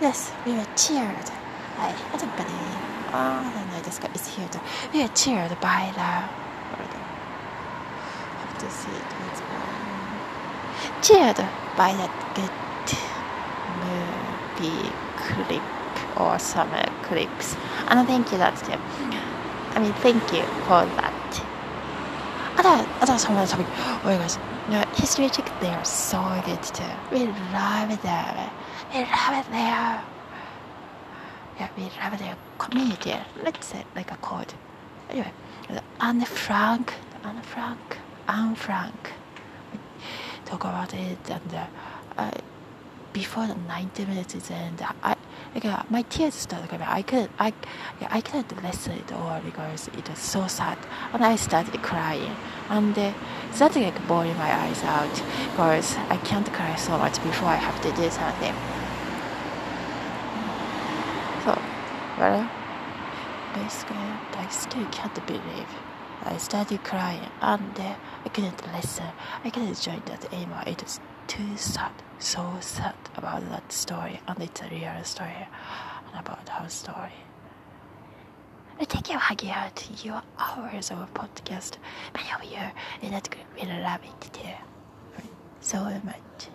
Yes, we were cheered. I, don't believe. Oh, no, no, this is here. We were cheered by the. Have to see it once more. Cheered by that good movie clip or summer clips. And thank you, that's it. I mean, thank you for that other other some other topic. Oh you guys, No, history chick they are so good too. We love them. We love them. Yeah, we love their community. Let's say like a code. Anyway, Anne Frank, Anne Frank, Anne Frank. We talk about it and uh, uh, before the 90 minutes is end, I like my tears started coming. I could I yeah, I couldn't listen it all because it was so sad, and I started crying, and uh, like boiling my eyes out because I can't cry so much before I have to do something. So, well, basically, I still can't believe. I started crying and uh, I couldn't listen. I couldn't join that anymore. It was too sad, so sad about that story, and it's a real story, and about our story. I think you hanging out your hours of podcast. Of you in that group will love it too. So much.